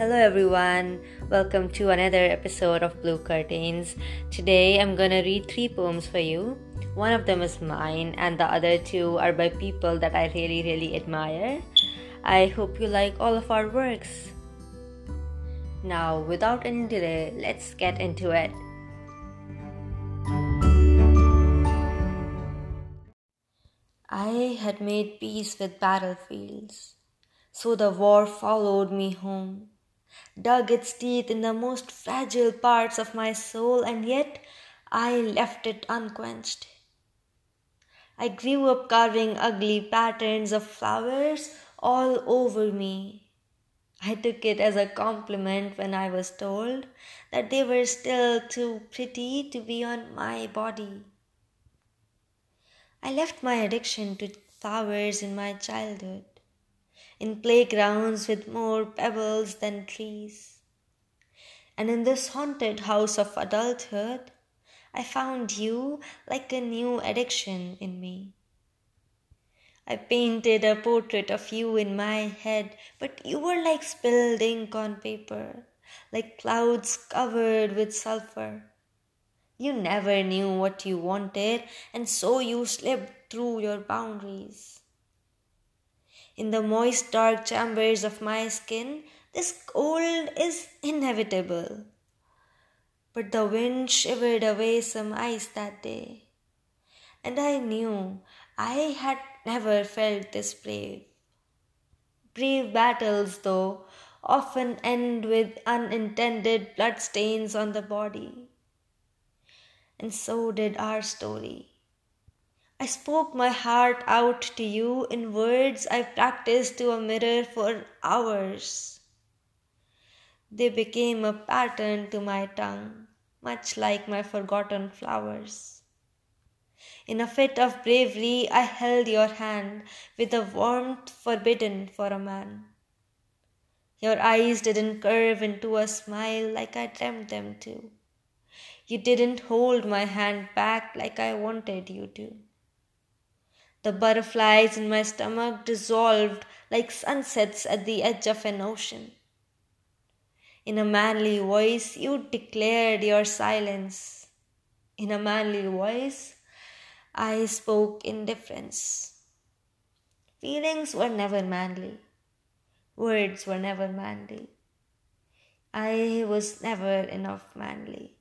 Hello, everyone. Welcome to another episode of Blue Curtains. Today, I'm gonna read three poems for you. One of them is mine, and the other two are by people that I really, really admire. I hope you like all of our works. Now, without any delay, let's get into it. I had made peace with battlefields, so the war followed me home dug its teeth in the most fragile parts of my soul, and yet I left it unquenched. I grew up carving ugly patterns of flowers all over me. I took it as a compliment when I was told that they were still too pretty to be on my body. I left my addiction to flowers in my childhood in playgrounds with more pebbles than trees. And in this haunted house of adulthood, I found you like a new addiction in me. I painted a portrait of you in my head, but you were like spilled ink on paper, like clouds covered with sulfur. You never knew what you wanted, and so you slipped through your boundaries. In the moist dark chambers of my skin, this cold is inevitable. But the wind shivered away some ice that day, and I knew I had never felt this brave. Brave battles, though, often end with unintended bloodstains on the body. And so did our story. I spoke my heart out to you in words I practiced to a mirror for hours. They became a pattern to my tongue, much like my forgotten flowers. In a fit of bravery, I held your hand with a warmth forbidden for a man. Your eyes didn't curve into a smile like I dreamt them to. You didn't hold my hand back like I wanted you to. The butterflies in my stomach dissolved like sunsets at the edge of an ocean. In a manly voice, you declared your silence. In a manly voice, I spoke indifference. Feelings were never manly. Words were never manly. I was never enough manly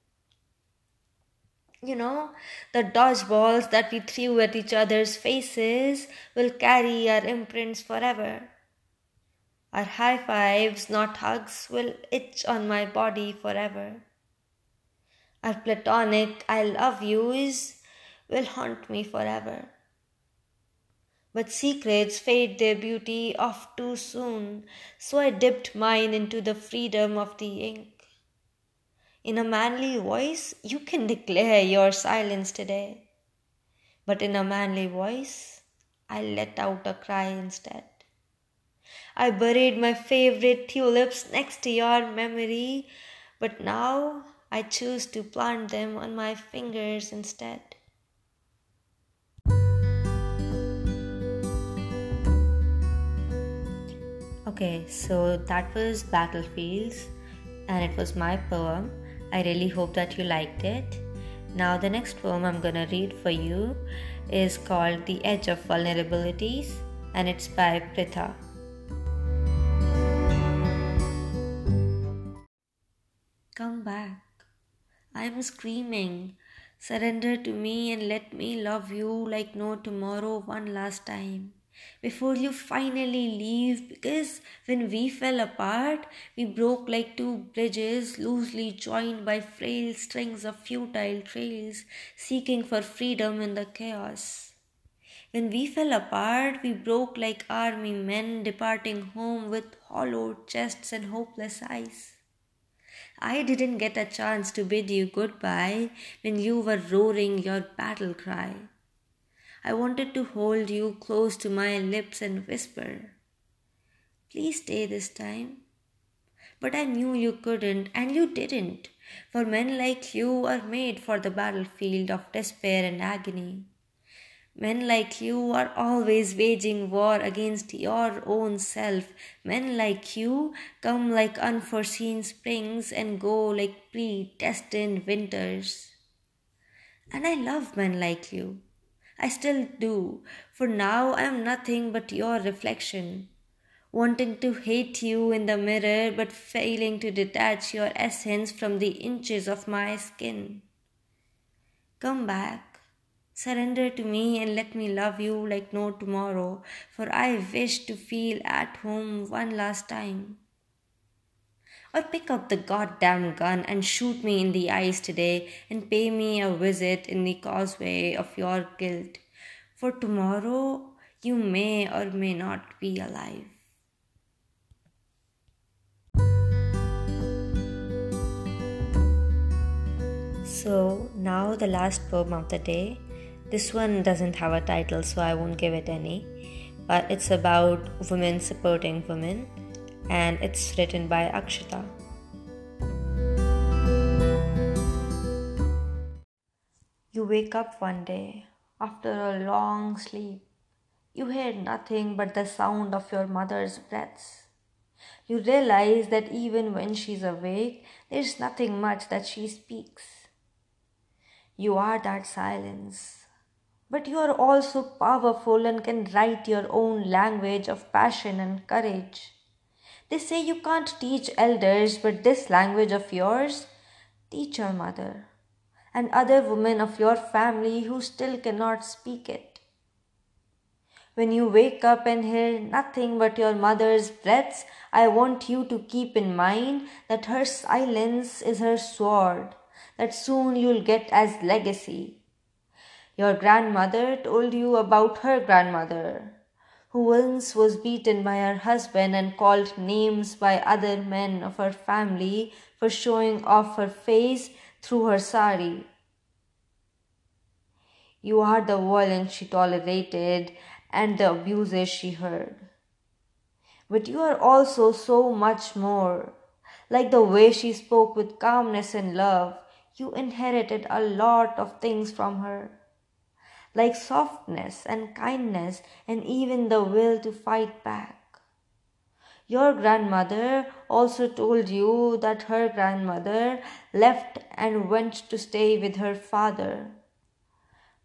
you know, the dodgeballs that we threw at each other's faces will carry our imprints forever. Our high fives, not hugs, will itch on my body forever. Our platonic I love yous will haunt me forever. But secrets fade their beauty off too soon, so I dipped mine into the freedom of the ink. In a manly voice, you can declare your silence today. But in a manly voice, I let out a cry instead. I buried my favorite tulips next to your memory, but now I choose to plant them on my fingers instead. Okay, so that was Battlefields, and it was my poem. I really hope that you liked it. Now, the next poem I'm gonna read for you is called The Edge of Vulnerabilities and it's by Pritha. Come back. I'm screaming. Surrender to me and let me love you like no tomorrow one last time before you finally leave because when we fell apart, we broke like two bridges loosely joined by frail strings of futile trails seeking for freedom in the chaos. When we fell apart, we broke like army men departing home with hollowed chests and hopeless eyes. I didn't get a chance to bid you goodbye when you were roaring your battle cry. I wanted to hold you close to my lips and whisper, Please stay this time. But I knew you couldn't, and you didn't, for men like you are made for the battlefield of despair and agony. Men like you are always waging war against your own self. Men like you come like unforeseen springs and go like predestined winters. And I love men like you. I still do, for now I am nothing but your reflection. Wanting to hate you in the mirror, but failing to detach your essence from the inches of my skin. Come back Surrender to me and let me love you like no tomorrow, for I wish to feel at home one last time. Or pick up the goddamn gun and shoot me in the eyes today and pay me a visit in the causeway of your guilt, for tomorrow you may or may not be alive. So, now the last poem of the day this one doesn't have a title, so I won't give it any. But it's about women supporting women, and it's written by Akshita. You wake up one day after a long sleep. You hear nothing but the sound of your mother's breaths. You realize that even when she's awake, there's nothing much that she speaks. You are that silence, but you are also powerful and can write your own language of passion and courage. They say you can't teach elders, but this language of yours, teach your mother. And other women of your family who still cannot speak it. When you wake up and hear nothing but your mother's breaths, I want you to keep in mind that her silence is her sword, that soon you'll get as legacy. Your grandmother told you about her grandmother, who once was beaten by her husband and called names by other men of her family for showing off her face through her sari. You are the violence she tolerated and the abuses she heard. But you are also so much more. Like the way she spoke with calmness and love, you inherited a lot of things from her like softness and kindness and even the will to fight back. Your grandmother also told you that her grandmother left and went to stay with her father.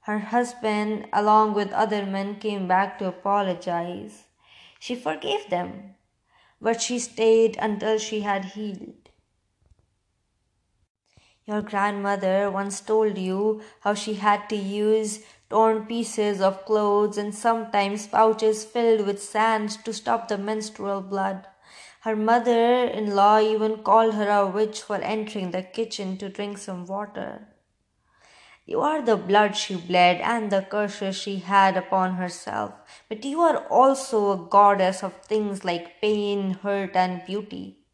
Her husband, along with other men, came back to apologize. She forgave them, but she stayed until she had healed. Your grandmother once told you how she had to use torn pieces of clothes and sometimes pouches filled with sand to stop the menstrual blood. Her mother in law even called her a witch for entering the kitchen to drink some water. You are the blood she bled and the curses she had upon herself, but you are also a goddess of things like pain, hurt, and beauty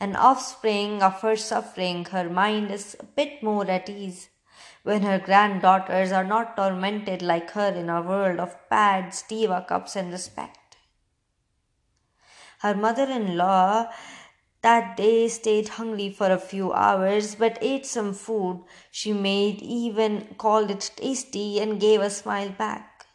an offspring of her suffering, her mind is a bit more at ease. When her granddaughters are not tormented like her in a world of pads, diva cups, and respect. Her mother in law that day stayed hungry for a few hours but ate some food she made, even called it tasty, and gave a smile back.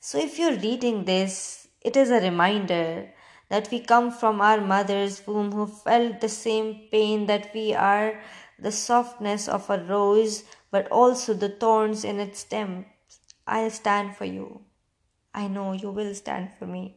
So, if you're reading this, it is a reminder that we come from our mother's womb who felt the same pain that we are, the softness of a rose, but also the thorns in its stem. I'll stand for you. I know you will stand for me.